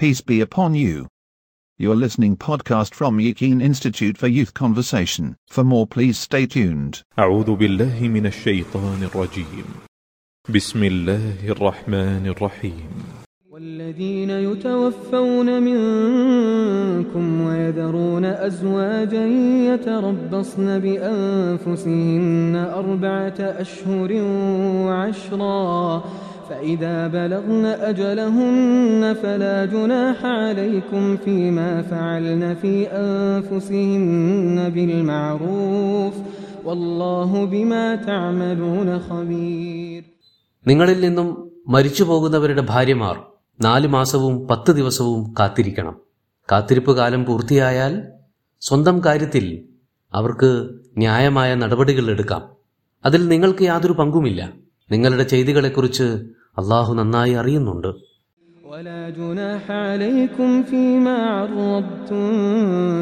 Peace be upon you. You're listening podcast from Yakin Institute for Youth Conversation. For more please stay tuned. أعوذ بالله من الشيطان الرجيم بسم الله الرحمن الرحيم والذين يتوفون منكم ويذرون أزواجا يتربصن بأنفسهن أربعة أشهر وعشرا فإذا بلغن أجلهن فلا جناح عليكم فيما فعلن في أنفسهن بالمعروف والله بما تعملون خبير നിങ്ങളിൽ നിന്നും മരിച്ചു പോകുന്നവരുടെ ഭാര്യമാർ നാല് മാസവും പത്ത് ദിവസവും കാത്തിരിക്കണം കാത്തിരിപ്പ് കാലം പൂർത്തിയായാൽ സ്വന്തം കാര്യത്തിൽ അവർക്ക് ന്യായമായ നടപടികൾ എടുക്കാം അതിൽ നിങ്ങൾക്ക് യാതൊരു പങ്കുമില്ല നിങ്ങളുടെ ചെയ്തികളെക്കുറിച്ച് അള്ളാഹു നന്നായി അറിയുന്നുണ്ട് ولا جناح عليكم فيما عرضتم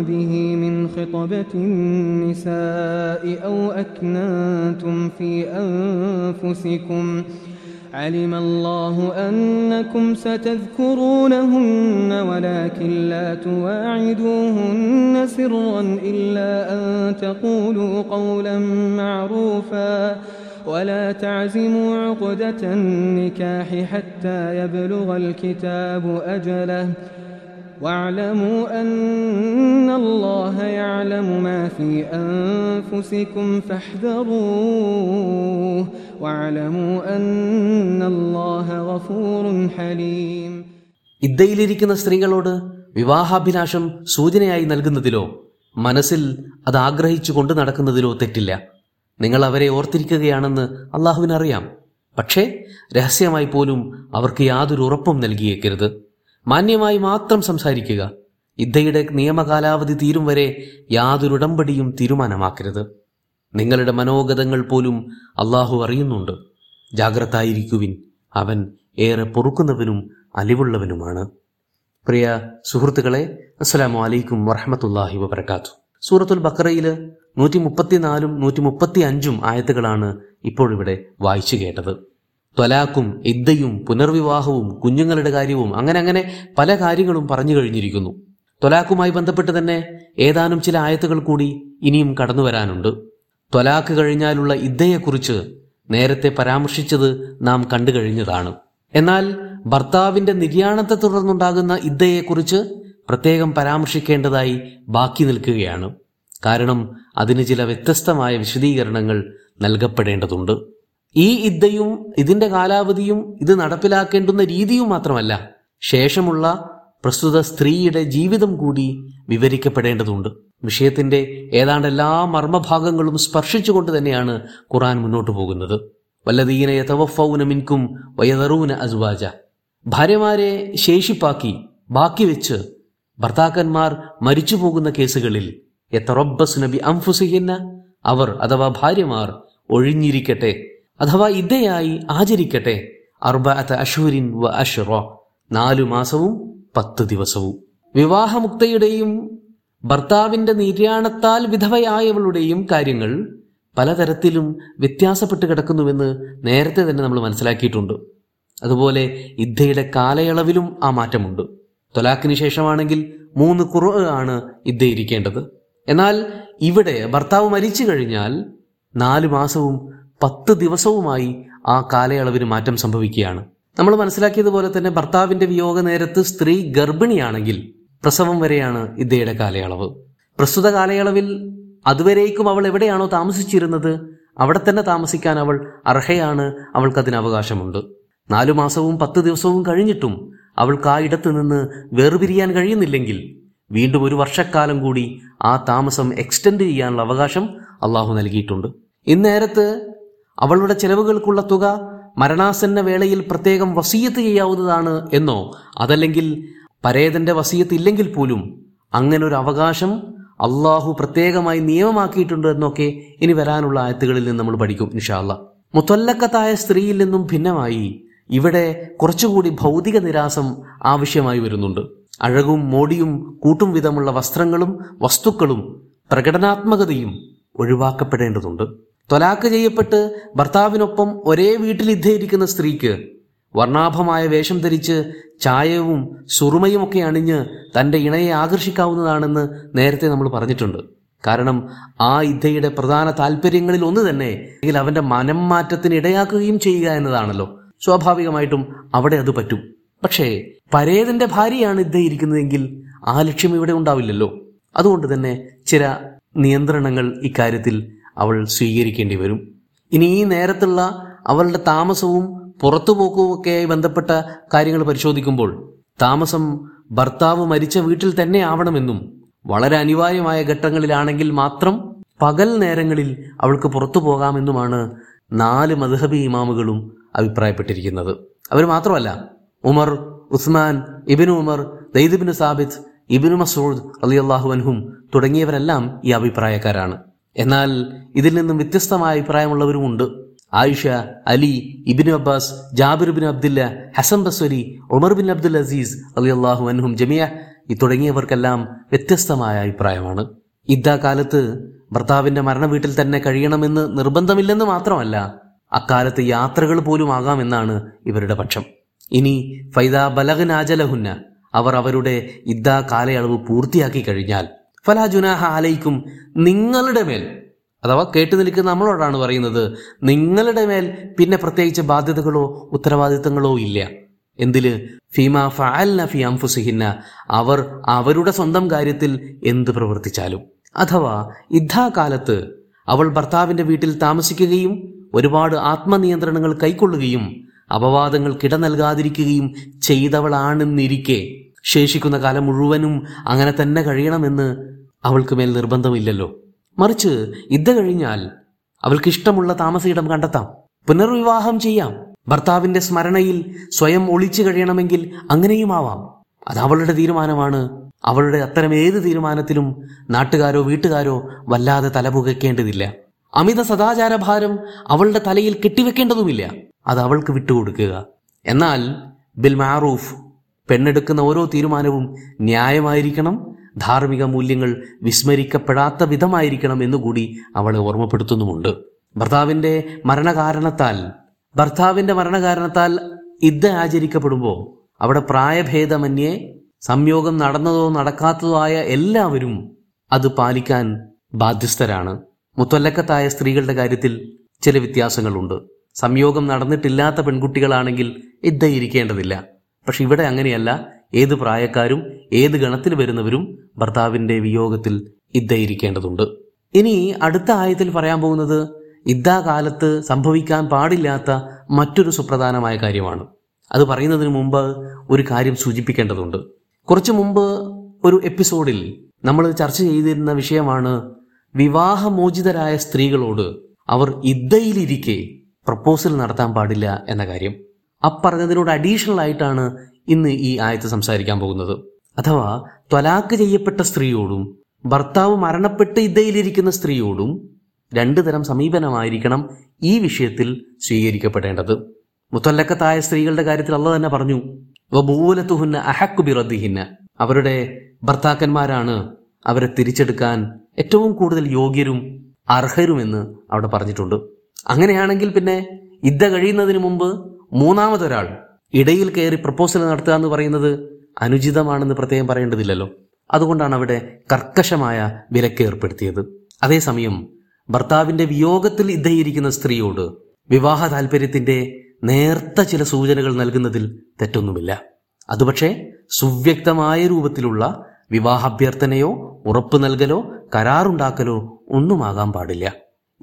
به من خطبة النساء أو أكننتم في أنفسكم علم الله أنكم ستذكرونهن ولكن لا تواعدوهن سرا إلا أن تقولوا قولا معروفا ولا تعزموا عقدة النكاح حتى يبلغ الكتاب أجله واعلموا أن الله يعلم ما في أنفسكم فاحذروه واعلموا أن الله غفور حليم ഇദ്ദയിലിരിക്കുന്ന സ്ത്രീകളോട് വിവാഹാഭിലാഷം സൂചനയായി നൽകുന്നതിലോ മനസ്സിൽ അത് ആഗ്രഹിച്ചു കൊണ്ടു നടക്കുന്നതിലോ തെറ്റില്ല നിങ്ങൾ അവരെ ഓർത്തിരിക്കുകയാണെന്ന് അള്ളാഹുവിനറിയാം. പക്ഷേ രഹസ്യമായി പോലും അവർക്ക് യാതൊരു ഉറപ്പും നൽകിയേക്കരുത്. മാന്യമായി മാത്രം സംസാരിക്കുക. ഇദ്ദയുടെ നിയമകാലാവധി തീരും വരെ യാതൊരു ഉടമ്പടിയും തീരുമാനമാക്കരുത്. നിങ്ങളുടെ മനോഗതങ്ങൾ പോലും അള്ളാഹു അറിയുന്നുണ്ട്. ജാഗ്രതായിരിക്കുവിൻ. അവൻ ഏറെ പൊറുക്കുന്നവനും അലിവുള്ളവനുമാണ്. പ്രിയ സുഹൃത്തുക്കളെ അസ്സലാമു അലൈക്കും വറഹമത്തല്ലാഹി വബർക്കാത്തു സൂറത്തുൽ ബക്കറയിൽ നൂറ്റി മുപ്പത്തിനാലും നൂറ്റി മുപ്പത്തി അഞ്ചും ആയത്തുകളാണ് ഇപ്പോഴിവിടെ വായിച്ചു കേട്ടത്. ത്വലാക്കും ഇദ്ദയും പുനർവിവാഹവും കുഞ്ഞുങ്ങളുടെ കാര്യവും അങ്ങനെ അങ്ങനെ പല കാര്യങ്ങളും പറഞ്ഞു കഴിഞ്ഞിരിക്കുന്നു. ത്വലാക്കുമായി ബന്ധപ്പെട്ട് തന്നെ ഏതാനും ചില ആയത്തുകൾ കൂടി ഇനിയും കടന്നു വരാനുണ്ട്. ത്വലാക്ക് കഴിഞ്ഞാലുള്ള ഇദ്ദയെക്കുറിച്ച് നേരത്തെ പരാമർശിച്ചത് നാം കണ്ടു കഴിഞ്ഞതാണ്. എന്നാൽ ഭർത്താവിന്റെ നിര്യാണത്തെ തുടർന്നുണ്ടാകുന്ന ഇദ്ദയെക്കുറിച്ച് പ്രത്യേകം പരാമർശിക്കേണ്ടതായി ബാക്കി നിൽക്കുകയാണ്. കാരണം അതിന് ചില വ്യത്യസ്തമായ വിശദീകരണങ്ങൾ നൽകപ്പെടേണ്ടതുണ്ട്. ഈ ഇദ്ദയും ഇതിന്റെ കാലാവധിയും ഇത് നടപ്പിലാക്കേണ്ടുന്ന രീതിയും മാത്രമല്ല ശേഷമുള്ള പ്രസ്തുത സ്ത്രീയുടെ ജീവിതം കൂടി വിവരിക്കപ്പെടേണ്ടതുണ്ട്. വിഷയത്തിന്റെ ഏതാണ്ട് എല്ലാ മർമ്മഭാഗങ്ങളും സ്പർശിച്ചുകൊണ്ട് തന്നെയാണ് ഖുറാൻ മുന്നോട്ട് പോകുന്നത്. വല്ലതീന യതവഫൗന മിൻകും വയതറൂന അസുവാജ. ഭാര്യമാരെ ശേഷിപ്പാക്കി ബാക്കി വെച്ച് ഭർത്താക്കന്മാർ മരിച്ചു പോകുന്ന കേസുകളിൽ യത്തറബസ് നബി അംഫുസിഹിന്ന അവർ അഥവാ ഭാര്യമാർ ഒഴിഞ്ഞിരിക്കട്ടെ അഥവാ ഇതയായി ആചരിക്കട്ടെ അർബഅത്ത് അഷൂരിൻ വ അഷുറോ നാലു മാസവും പത്ത് ദിവസവും. വിവാഹമുക്തയുടെയും ഭർത്താവിന്റെ നിര്യാണത്താൽ വിധവയായവളുടെയും കാര്യങ്ങൾ പലതരത്തിലും വ്യത്യാസപ്പെട്ട് കിടക്കുന്നുവെന്ന് നേരത്തെ തന്നെ നമ്മൾ മനസ്സിലാക്കിയിട്ടുണ്ട്. അതുപോലെ ഇദ്ദയുടെ കാലയളവിലും ആ മാറ്റമുണ്ട്. തൊലാക്കിന് ശേഷമാണെങ്കിൽ മൂന്ന് കുറവ് ആണ് ഇദ്ദ ഇരിക്കേണ്ടത്. എന്നാൽ ഇവിടെ ഭർത്താവ് മരിച്ചു കഴിഞ്ഞാൽ നാല് മാസവും പത്ത് ദിവസവുമായി ആ കാലയളവിന് മാറ്റം സംഭവിക്കുകയാണ്. നമ്മൾ മനസ്സിലാക്കിയതുപോലെ തന്നെ ഭർത്താവിന്റെ വിയോഗ നേരത്ത് സ്ത്രീ ഗർഭിണിയാണെങ്കിൽ പ്രസവം വരെയാണ് ഇദ്ദേഹയുടെ കാലയളവ്. പ്രസ്തുത കാലയളവിൽ അതുവരേക്കും അവൾ എവിടെയാണോ താമസിച്ചിരുന്നത് അവിടെ തന്നെ താമസിക്കാൻ അവൾ അർഹയാണ് അവൾക്കതിന് അവകാശമുണ്ട്. നാലു മാസവും പത്ത് ദിവസവും കഴിഞ്ഞിട്ടും അവൾക്ക് ആ ഇടത്ത് നിന്ന് വേർപിരിയാൻ കഴിയുന്നില്ലെങ്കിൽ വീണ്ടും ഒരു വർഷക്കാലം കൂടി ആ താമസം എക്സ്റ്റെൻഡ് ചെയ്യാനുള്ള അവകാശം അള്ളാഹു നൽകിയിട്ടുണ്ട്. ഇന്നേരത്ത് അവളുടെ ചെലവുകൾക്കുള്ള തുക മരണാസന്ന വേളയിൽ പ്രത്യേകം വസീയത്ത് ചെയ്യാവുന്നതാണ് എന്നോ അതല്ലെങ്കിൽ പരേതന്റെ വസീയത്ത് ഇല്ലെങ്കിൽ പോലും അങ്ങനെ ഒരു അവകാശം അള്ളാഹു പ്രത്യേകമായി നിയമമാക്കിയിട്ടുണ്ട് എന്നൊക്കെ ഇനി വരാനുള്ള ആയത്തുകളിൽ നിന്ന് നമ്മൾ പഠിക്കും ഇൻഷാല്ല മുത്തല്ലക്കത്തായ സ്ത്രീയിൽ നിന്നും ഭിന്നമായി ഇവിടെ കുറച്ചുകൂടി ഭൗതിക നിരാസം ആവശ്യമായി വരുന്നുണ്ട്. അഴകും മോടിയും കൂട്ടും വിധമുള്ള വസ്ത്രങ്ങളും വസ്തുക്കളും പ്രകടനാത്മകതയും ഒഴിവാക്കപ്പെടേണ്ടതുണ്ട്. തൊലാക്ക് ചെയ്യപ്പെട്ട് ഭർത്താവിനൊപ്പം ഒരേ വീട്ടിൽ ഇദ്ധയിരിക്കുന്ന സ്ത്രീക്ക് വർണാഭമായ വേഷം ധരിച്ച് ചായവും സുറുമയുമൊക്കെ അണിഞ്ഞ് തന്റെ ഇണയെ ആകർഷിക്കാവുന്നതാണെന്ന് നേരത്തെ നമ്മൾ പറഞ്ഞിട്ടുണ്ട്. കാരണം ആ ഇദ്ധയുടെ പ്രധാന താല്പര്യങ്ങളിൽ ഒന്ന് തന്നെ അല്ലെങ്കിൽ അവന്റെ മനം മാറ്റത്തിന് ഇടയാക്കുകയും ചെയ്യുക എന്നതാണല്ലോ. സ്വാഭാവികമായിട്ടും അവിടെ അത് പറ്റും. പക്ഷേ പരേതന്റെ ഭാര്യയാണ് ഇദ്ദേഹം ഇരിക്കുന്നതെങ്കിൽ ആ ലക്ഷ്യം ഇവിടെ ഉണ്ടാവില്ലല്ലോ. അതുകൊണ്ട് തന്നെ ചില നിയന്ത്രണങ്ങൾ ഇക്കാര്യത്തിൽ അവൾ സ്വീകരിക്കേണ്ടി വരും. ഇനി ഈ നേരത്തുള്ള അവളുടെ താമസവും പുറത്തുപോക്കവും ഒക്കെയായി ബന്ധപ്പെട്ട കാര്യങ്ങൾ പരിശോധിക്കുമ്പോൾ താമസം ഭർത്താവ് മരിച്ച വീട്ടിൽ തന്നെ ആവണമെന്നും വളരെ അനിവാര്യമായ ഘട്ടങ്ങളിലാണെങ്കിൽ മാത്രം പകൽ നേരങ്ങളിൽ അവൾക്ക് പുറത്തു പോകാമെന്നുമാണ് നാല് മധുഹബി ഇമാമുകളും അഭിപ്രായപ്പെട്ടിരിക്കുന്നത്. അവർ മാത്രമല്ല ഉമർ ഉസ്മാൻ ഇബിനു ഉമർ ദൈദിബിന് സാബിത്ത് ഇബിനു മസൂദ് അലി അൻഹും തുടങ്ങിയവരെല്ലാം ഈ അഭിപ്രായക്കാരാണ്. എന്നാൽ ഇതിൽ നിന്നും വ്യത്യസ്തമായ അഭിപ്രായമുള്ളവരുമുണ്ട് Aisha Ali Ibn Abbas Jabir bin Abdullah Hasan Basri Umar bin Abdul Aziz Ali അള്ളാഹു അൻഹും ജമിയ ഈ തുടങ്ങിയവർക്കെല്ലാം വ്യത്യസ്തമായ അഭിപ്രായമാണ്. ഇദ്ദാ കാലത്ത് ഭർത്താവിന്റെ മരണ വീട്ടിൽ തന്നെ കഴിയണമെന്ന് നിർബന്ധമില്ലെന്ന് മാത്രമല്ല അക്കാലത്ത് യാത്രകൾ പോലും ആകാമെന്നാണ് ഇവരുടെ പക്ഷം. ഇനി ഫൈദ ബലഗനാജലഹുന്ന അവർ അവരുടെ ഇദ്ദാ കാലയളവ് പൂർത്തിയാക്കി കഴിഞ്ഞാൽ ഫലാ ജുനാഹ അലൈക്കും നിങ്ങളുടെ മേൽ അഥവാ കേട്ടു നിൽക്കുന്ന നമ്മളോടാണ് പറയുന്നത് നിങ്ങളുടെ മേൽ പിന്നെ പ്രത്യേകിച്ച് ബാധ്യതകളോ ഉത്തരവാദിത്തങ്ങളോ ഇല്ല. എന്തിൽ? ഫീമ ഫഅൽന ഫി അംഫുസിഹിന്ന അവർ അവരുടെ സ്വന്തം കാര്യത്തിൽ എന്ത് പ്രവർത്തിച്ചാലും. അഥവാ യുദ്ധാകാലത്ത് അവൾ ഭർത്താവിന്റെ വീട്ടിൽ താമസിക്കുകയും ഒരുപാട് ആത്മനിയന്ത്രണങ്ങൾ കൈക്കൊള്ളുകയും അപവാദങ്ങൾ കിട നൽകാതിരിക്കുകയും ചെയ്തവളാണെന്നിരിക്കെ ശേഷിക്കുന്ന കാലം മുഴുവനും അങ്ങനെ തന്നെ കഴിയണമെന്ന് അവൾക്ക് മേൽ നിർബന്ധമില്ലല്ലോ. മറിച്ച് ഇത് കഴിഞ്ഞാൽ അവൾക്ക് ഇഷ്ടമുള്ള താമസയിടം കണ്ടെത്താം. പുനർവിവാഹം ചെയ്യാം. ഭർത്താവിന്റെ സ്മരണയിൽ സ്വയം ഒളിച്ചു കഴിയണമെങ്കിൽ അങ്ങനെയുമാവാം അത് അവളുടെ തീരുമാനമാണ്. അവളുടെ അത്തരം ഏത് തീരുമാനത്തിലും നാട്ടുകാരോ വീട്ടുകാരോ വല്ലാതെ തലപുകയ്ക്കേണ്ടതില്ല. അമിത സദാചാരഭാരം അവളുടെ തലയിൽ കെട്ടിവെക്കേണ്ടതുമില്ല. അത് അവൾക്ക് വിട്ടുകൊടുക്കുക. എന്നാൽ ബിൽ മാറൂഫ് പെണ്ണെടുക്കുന്ന ഓരോ തീരുമാനവും ന്യായമായിരിക്കണം ധാർമ്മിക മൂല്യങ്ങൾ വിസ്മരിക്കപ്പെടാത്ത വിധമായിരിക്കണം എന്നുകൂടി അവളെ ഓർമ്മപ്പെടുത്തുന്നുമുണ്ട്. ഭർത്താവിന്റെ മരണകാരണത്താൽ ഭർത്താവിന്റെ മരണകാരണത്താൽ ഇദ്ദ ആചരിക്കപ്പെടുമ്പോൾ അവിടെ പ്രായഭേദമന്യേ സംയോഗം നടന്നതോ നടക്കാത്തതോ ആയ എല്ലാവരും അത് പാലിക്കാൻ ബാധ്യസ്ഥരാണ്. മുത്തൊല്ലക്കത്തായ സ്ത്രീകളുടെ കാര്യത്തിൽ ചില വ്യത്യാസങ്ങളുണ്ട്. സംയോഗം നടന്നിട്ടില്ലാത്ത പെൺകുട്ടികളാണെങ്കിൽ ഇദ്ദ ഇരിക്കേണ്ടതില്ല പക്ഷെ ഇവിടെ അങ്ങനെയല്ല. ഏത് പ്രായക്കാരും ഏത് ഗണത്തിൽ വരുന്നവരും ഭർത്താവിന്റെ വിയോഗത്തിൽ ഇദ്ദ ഇരിക്കേണ്ടതുണ്ട് ഇനി അടുത്ത ആയത്തിൽ പറയാൻ പോകുന്നത് ഇദ്ദാകാലത്ത് സംഭവിക്കാൻ പാടില്ലാത്ത മറ്റൊരു സുപ്രധാനമായ കാര്യമാണ്. അത് പറയുന്നതിന് മുമ്പ് ഒരു കാര്യം സൂചിപ്പിക്കേണ്ടതുണ്ട്. കുറച്ചു മുമ്പ് ഒരു എപ്പിസോഡിൽ നമ്മൾ ചർച്ച ചെയ്തിരുന്ന വിഷയമാണ് വിവാഹമോചിതരായ സ്ത്രീകളോട് അവർ ഇദ്ദയിലിരിക്കെ പ്രപ്പോസൽ നടത്താൻ പാടില്ല എന്ന കാര്യം. അപ്പറഞ്ഞതിനോട് അഡീഷണൽ ആയിട്ടാണ് ഇന്ന് ഈ ആയത്ത് സംസാരിക്കാൻ പോകുന്നത്. അഥവാ ത്വലാക്ക് ചെയ്യപ്പെട്ട സ്ത്രീയോടും ഭർത്താവ് മരണപ്പെട്ട് ഇദ്ദയിലിരിക്കുന്ന സ്ത്രീയോടും രണ്ടു തരം സമീപനമായിരിക്കണം ഈ വിഷയത്തിൽ സ്വീകരിക്കപ്പെടേണ്ടത്. മുത്തല്ലക്കത്തായ സ്ത്രീകളുടെ കാര്യത്തിൽ അള്ള തന്നെ പറഞ്ഞു വബൂലത്തുഹുന്ന അഹക്കു ബിറദ്ദിഹിന്ന. അവരുടെ ഭർത്താക്കന്മാരാണ് അവരെ തിരിച്ചെടുക്കാൻ ഏറ്റവും കൂടുതൽ യോഗ്യരും അർഹരുമെന്ന് അവിടെ പറഞ്ഞിട്ടുണ്ട്. അങ്ങനെയാണെങ്കിൽ പിന്നെ ഇദ്ദ കഴിയുന്നതിന് മുമ്പ് മൂന്നാമതൊരാൾ ഇടയിൽ കയറി പ്രപ്പോസൽ നടത്തുക എന്ന് പറയുന്നത് അനുചിതമാണെന്ന് പ്രത്യേകം പറയേണ്ടതില്ലല്ലോ. അതുകൊണ്ടാണ് അവിടെ കർക്കശമായ വിലക്ക് ഏർപ്പെടുത്തിയത്. അതേസമയം ഭർത്താവിന്റെ വിയോഗത്തിൽ ഇദ്ധയിരിക്കുന്ന സ്ത്രീയോട് വിവാഹ താല്പര്യത്തിന്റെ നേർത്ത ചില സൂചനകൾ നൽകുന്നതിൽ തെറ്റൊന്നുമില്ല. അതുപക്ഷെ സുവ്യക്തമായ രൂപത്തിലുള്ള വിവാഹാഭ്യർത്ഥനയോ ഉറപ്പ് നൽകലോ കരാറുണ്ടാക്കലോ ഒന്നുമാകാൻ പാടില്ല.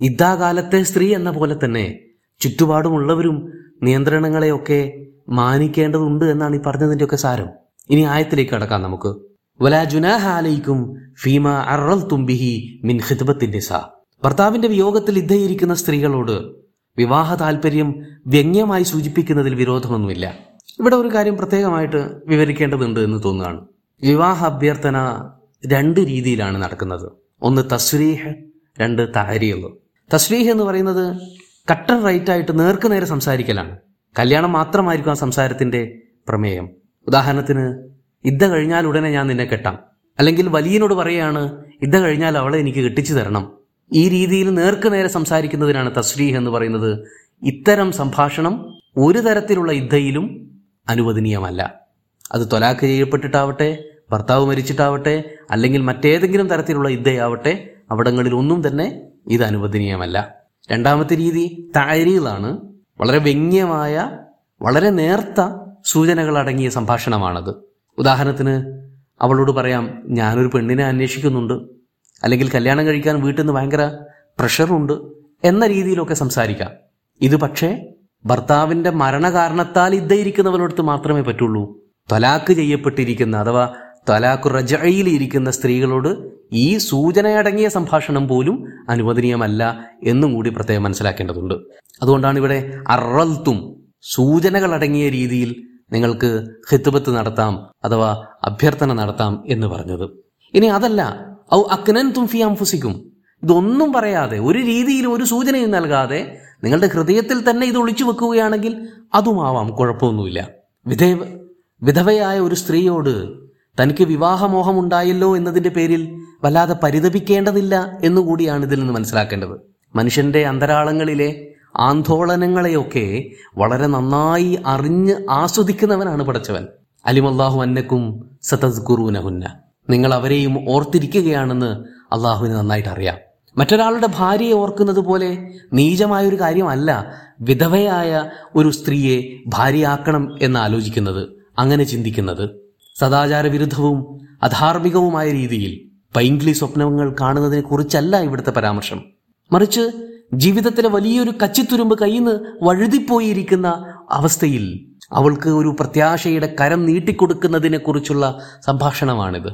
ഇദ്ദാകാലത്തെ സ്ത്രീ എന്ന പോലെ തന്നെ ചുറ്റുപാടുമുള്ളവരും നിയന്ത്രണങ്ങളെയൊക്കെ മാനിക്കേണ്ടതുണ്ട് എന്നാണ് ഈ പറഞ്ഞതിന്റെയൊക്കെ സാരം. ഇനി ആയത്തിലേക്ക് കടക്കാം നമുക്ക്. വലാ ഫീമ അറൽ തുംബിഹി മിൻ ഹിദ്ബത്തിന്റെ സാ ഭർത്താവിന്റെ വിയോഗത്തിൽ ഇദ്ധയിരിക്കുന്ന സ്ത്രീകളോട് വിവാഹ താല്പര്യം വ്യംഗ്യമായി സൂചിപ്പിക്കുന്നതിൽ വിരോധമൊന്നുമില്ല. ഇവിടെ ഒരു കാര്യം പ്രത്യേകമായിട്ട് വിവരിക്കേണ്ടതുണ്ട് എന്ന് തോന്നുകയാണ്. വിവാഹ അഭ്യർത്ഥന രണ്ട് രീതിയിലാണ് നടക്കുന്നത്. ഒന്ന് തസ്രീഹ് രണ്ട് താരീഹ് തസ്രീഹ് എന്ന് പറയുന്നത് കട്ടർ റൈറ്റ് ആയിട്ട് നേർക്ക് നേരെ സംസാരിക്കലാണ്. കല്യാണം മാത്രമായിരിക്കും ആ സംസാരത്തിന്റെ പ്രമേയം. ഉദാഹരണത്തിന് ഇദ്ദ കഴിഞ്ഞാൽ ഉടനെ ഞാൻ നിന്നെ കെട്ടാം. അല്ലെങ്കിൽ വലിയനോട് പറയാണ് ഇദ്ദ കഴിഞ്ഞാൽ അവളെ എനിക്ക് കെട്ടിച്ചു തരണം. ഈ രീതിയിൽ നേർക്കുനേരെ സംസാരിക്കുന്നതിനാണ് തസ്ലീഹ് എന്ന് പറയുന്നത്. ഇത്തരം സംഭാഷണം ഒരു തരത്തിലുള്ള ഇദ്ധയിലും അനുവദനീയമല്ല. അത് തൊലാക്ക് ചെയ്യപ്പെട്ടിട്ടാവട്ടെ ഭർത്താവ് മരിച്ചിട്ടാവട്ടെ അല്ലെങ്കിൽ മറ്റേതെങ്കിലും തരത്തിലുള്ള ഇദ്ധയാവട്ടെ അവിടങ്ങളിൽ ഒന്നും തന്നെ ഇത് അനുവദനീയമല്ല. രണ്ടാമത്തെ രീതി താരീലാണ് വളരെ വ്യംഗ്യമായ വളരെ നേർത്ത സൂചനകൾ അടങ്ങിയ സംഭാഷണമാണത്. ഉദാഹരണത്തിന് അവളോട് പറയാം ഞാനൊരു പെണ്ണിനെ അന്വേഷിക്കുന്നുണ്ട്. അല്ലെങ്കിൽ കല്യാണം കഴിക്കാൻ വീട്ടിൽ നിന്ന് ഭയങ്കര പ്രഷറുണ്ട് എന്ന രീതിയിലൊക്കെ സംസാരിക്കാം. ഇത് പക്ഷേ ഭർത്താവിന്റെ മരണകാരണത്താൽ ഇദ്ദേഹിക്കുന്നവരോടത്ത് മാത്രമേ പറ്റുള്ളൂ. തൊലാക്ക് ചെയ്യപ്പെട്ടിരിക്കുന്ന അഥവാ തൊലാഖു റജയിലിരിക്കുന്ന സ്ത്രീകളോട് ഈ സൂചനയടങ്ങിയ സംഭാഷണം പോലും അനുവദനീയമല്ല എന്നും കൂടി പ്രത്യേകം മനസ്സിലാക്കേണ്ടതുണ്ട്. അതുകൊണ്ടാണ് ഇവിടെ അറൽത്തും സൂചനകൾ അടങ്ങിയ രീതിയിൽ നിങ്ങൾക്ക് ഹിത്തുബത്ത് നടത്താം അഥവാ അഭ്യർത്ഥന നടത്താം എന്ന് പറഞ്ഞത്. ഇനി അതല്ല ഔ അക്നൻ തുംഫി അംഫുസിക്കും. ഇതൊന്നും പറയാതെ ഒരു രീതിയിലും ഒരു സൂചനയും നൽകാതെ നിങ്ങളുടെ ഹൃദയത്തിൽ തന്നെ ഇത് ഒളിച്ചു വെക്കുകയാണെങ്കിൽ അതുമാവാം കുഴപ്പമൊന്നുമില്ല. വിധേവ വിധവയായ ഒരു സ്ത്രീയോട് തനിക്ക് വിവാഹമോഹമുണ്ടായല്ലോ എന്നതിന്റെ പേരിൽ വല്ലാതെ പരിതപിക്കേണ്ടതില്ല എന്നുകൂടിയാണ് ഇതിൽ നിന്ന് മനസ്സിലാക്കേണ്ടത്. മനുഷ്യന്റെ അന്തരാളങ്ങളിലെ ആന്തോളനങ്ങളെയൊക്കെ വളരെ നന്നായി അറിഞ്ഞ് ആസ്വദിക്കുന്നവനാണ് പടച്ചവൻ. അലിമല്ലാഹു അന്നക്കും സതസ്കുറൂനഹുന്ന നിങ്ങൾ അവരെയും ഓർത്തിരിക്കുകയാണെന്ന് അള്ളാഹുവിന് നന്നായിട്ട് അറിയാം. മറ്റൊരാളുടെ ഭാര്യയെ ഓർക്കുന്നത് പോലെ നീചമായൊരു കാര്യമല്ല വിധവയായ ഒരു സ്ത്രീയെ ഭാര്യയാക്കണം എന്ന് ആലോചിക്കുന്നത് അങ്ങനെ ചിന്തിക്കുന്നത്. സദാചാര വിരുദ്ധവും അധാർമികവുമായ രീതിയിൽ പൈങ്കിളി സ്വപ്നങ്ങൾ കാണുന്നതിനെ കുറിച്ചല്ല ഇവിടുത്തെ പരാമർശം. മറിച്ച് ജീവിതത്തിലെ വലിയൊരു കച്ചിത്തുരുമ്പ് കയ്യിൽ വഴുതിപ്പോയിരിക്കുന്ന അവസ്ഥയിൽ അവൾക്ക് ഒരു പ്രത്യാശയുടെ കരം നീട്ടിക്കൊടുക്കുന്നതിനെ കുറിച്ചുള്ള സംഭാഷണമാണിത്.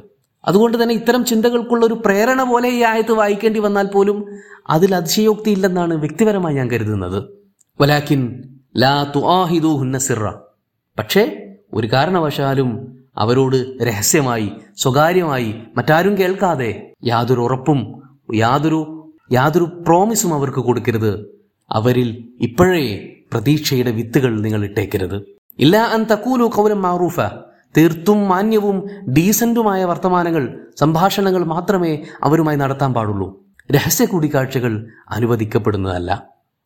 അതുകൊണ്ട് തന്നെ ഇത്തരം ചിന്തകൾക്കുള്ള ഒരു പ്രേരണ പോലെ ഈ ആയത്ത് വായിക്കേണ്ടി വന്നാൽ പോലും അതിൽ അതിശയോക്തി ഇല്ലെന്നാണ് വ്യക്തിപരമായി ഞാൻ കരുതുന്നത്. വലാക്കിൻ ലാ തുആഹിദൂഹുന്ന സിറ. പക്ഷേ ഒരു കാരണവശാലും അവരോട് രഹസ്യമായി സ്വകാര്യമായി മറ്റാരും കേൾക്കാതെ യാതൊരു ഉറപ്പും യാതൊരു യാതൊരു പ്രോമിസും അവർക്ക് കൊടുക്കരുത്. അവരിൽ ഇപ്പോഴേ പ്രതീക്ഷയുടെ വിത്തുകൾ നിങ്ങൾ ഇട്ടേക്കരുത്. ഇല്ല അൻ തക്കൂലു കൗലം മാറൂഫ തീർത്തും മാന്യവും ഡീസന്റുമായ വർത്തമാനങ്ങൾ സംഭാഷണങ്ങൾ മാത്രമേ അവരുമായി നടത്താൻ പാടുള്ളൂ. രഹസ്യ കൂടിക്കാഴ്ചകൾ അനുവദിക്കപ്പെടുന്നതല്ല.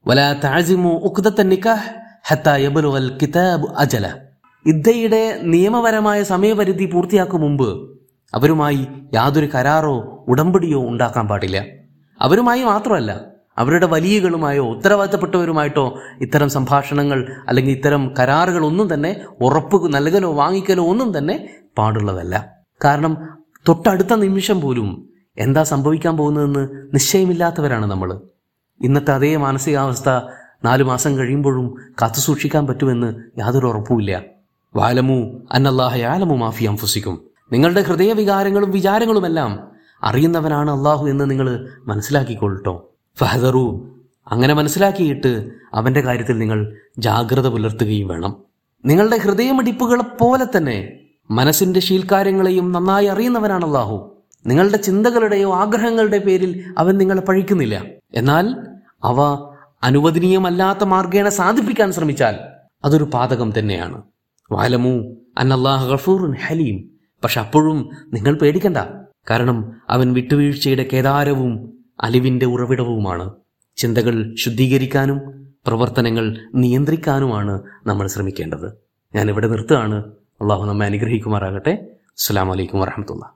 വലാ താജിമു ഉക്തത്തന്നിക്ക ഹത്ത യബ്ലുഗൽ കിതാബ് അജല. ഇദ്ദയുടെ നിയമപരമായ സമയപരിധി പൂർത്തിയാക്കും മുമ്പ് അവരുമായി യാതൊരു കരാറോ ഉടമ്പടിയോ ഉണ്ടാക്കാൻ പാടില്ല. അവരുമായി മാത്രമല്ല അവരുടെ വലിയകളുമായോ ഉത്തരവാദിത്തപ്പെട്ടവരുമായിട്ടോ ഇത്തരം സംഭാഷണങ്ങൾ അല്ലെങ്കിൽ ഇത്തരം കരാറുകൾ ഒന്നും തന്നെ ഉറപ്പ് നൽകലോ വാങ്ങിക്കലോ ഒന്നും തന്നെ പാടുള്ളതല്ല. കാരണം തൊട്ടടുത്ത നിമിഷം പോലും എന്താ സംഭവിക്കാൻ പോകുന്നതെന്ന് നിശ്ചയമില്ലാത്തവരാണ് നമ്മൾ. ഇന്നത്തെ അതേ മാനസികാവസ്ഥ നാലു മാസം കഴിയുമ്പോഴും കാത്തുസൂക്ഷിക്കാൻ പറ്റുമെന്ന് യാതൊരു ഉറപ്പുമില്ല. വാലമു അന്നല്ലാഹ യാലമു മാഫി അംഫുസിക്കും നിങ്ങളുടെ ഹൃദയവികാരങ്ങളും വിചാരങ്ങളുമെല്ലാം അറിയുന്നവനാണ് അള്ളാഹു എന്ന് നിങ്ങൾ മനസ്സിലാക്കിക്കൊള്ളട്ടോ. ഫഹദറു അങ്ങനെ മനസ്സിലാക്കിയിട്ട് അവന്റെ കാര്യത്തിൽ നിങ്ങൾ ജാഗ്രത പുലർത്തുകയും വേണം. നിങ്ങളുടെ ഹൃദയമടിപ്പുകളെ പോലെ തന്നെ മനസ്സിന്റെ ശീൽക്കാര്യങ്ങളെയും നന്നായി അറിയുന്നവനാണ് അള്ളാഹു നിങ്ങളുടെ ചിന്തകളുടെയോ ആഗ്രഹങ്ങളുടെ പേരിൽ അവൻ നിങ്ങളെ പഴിക്കുന്നില്ല. എന്നാൽ അവ അനുവദനീയമല്ലാത്ത മാർഗേണ സാധിപ്പിക്കാൻ ശ്രമിച്ചാൽ അതൊരു പാതകം തന്നെയാണ്. വാലമു അന്നല്ലാഹ് ഗഫൂറുൻ ഹലീം. പക്ഷെ അപ്പോഴും നിങ്ങൾ പേടിക്കണ്ട. കാരണം അവൻ വിട്ടുവീഴ്ചയുടെ കേദാരവും അലിവിന്റെ ഉറവിടവുമാണ്. ചിന്തകൾ ശുദ്ധീകരിക്കാനും പ്രവർത്തനങ്ങൾ നിയന്ത്രിക്കാനുമാണ് നമ്മൾ ശ്രമിക്കേണ്ടത്. ഞാൻ ഇവിടെ നിർത്തുകയാണ്. അള്ളാഹു നമ്മെ അനുഗ്രഹിക്കുമാറാകട്ടെ. അസ്സാം വലൈക്കും വരഹമത്തുള്ള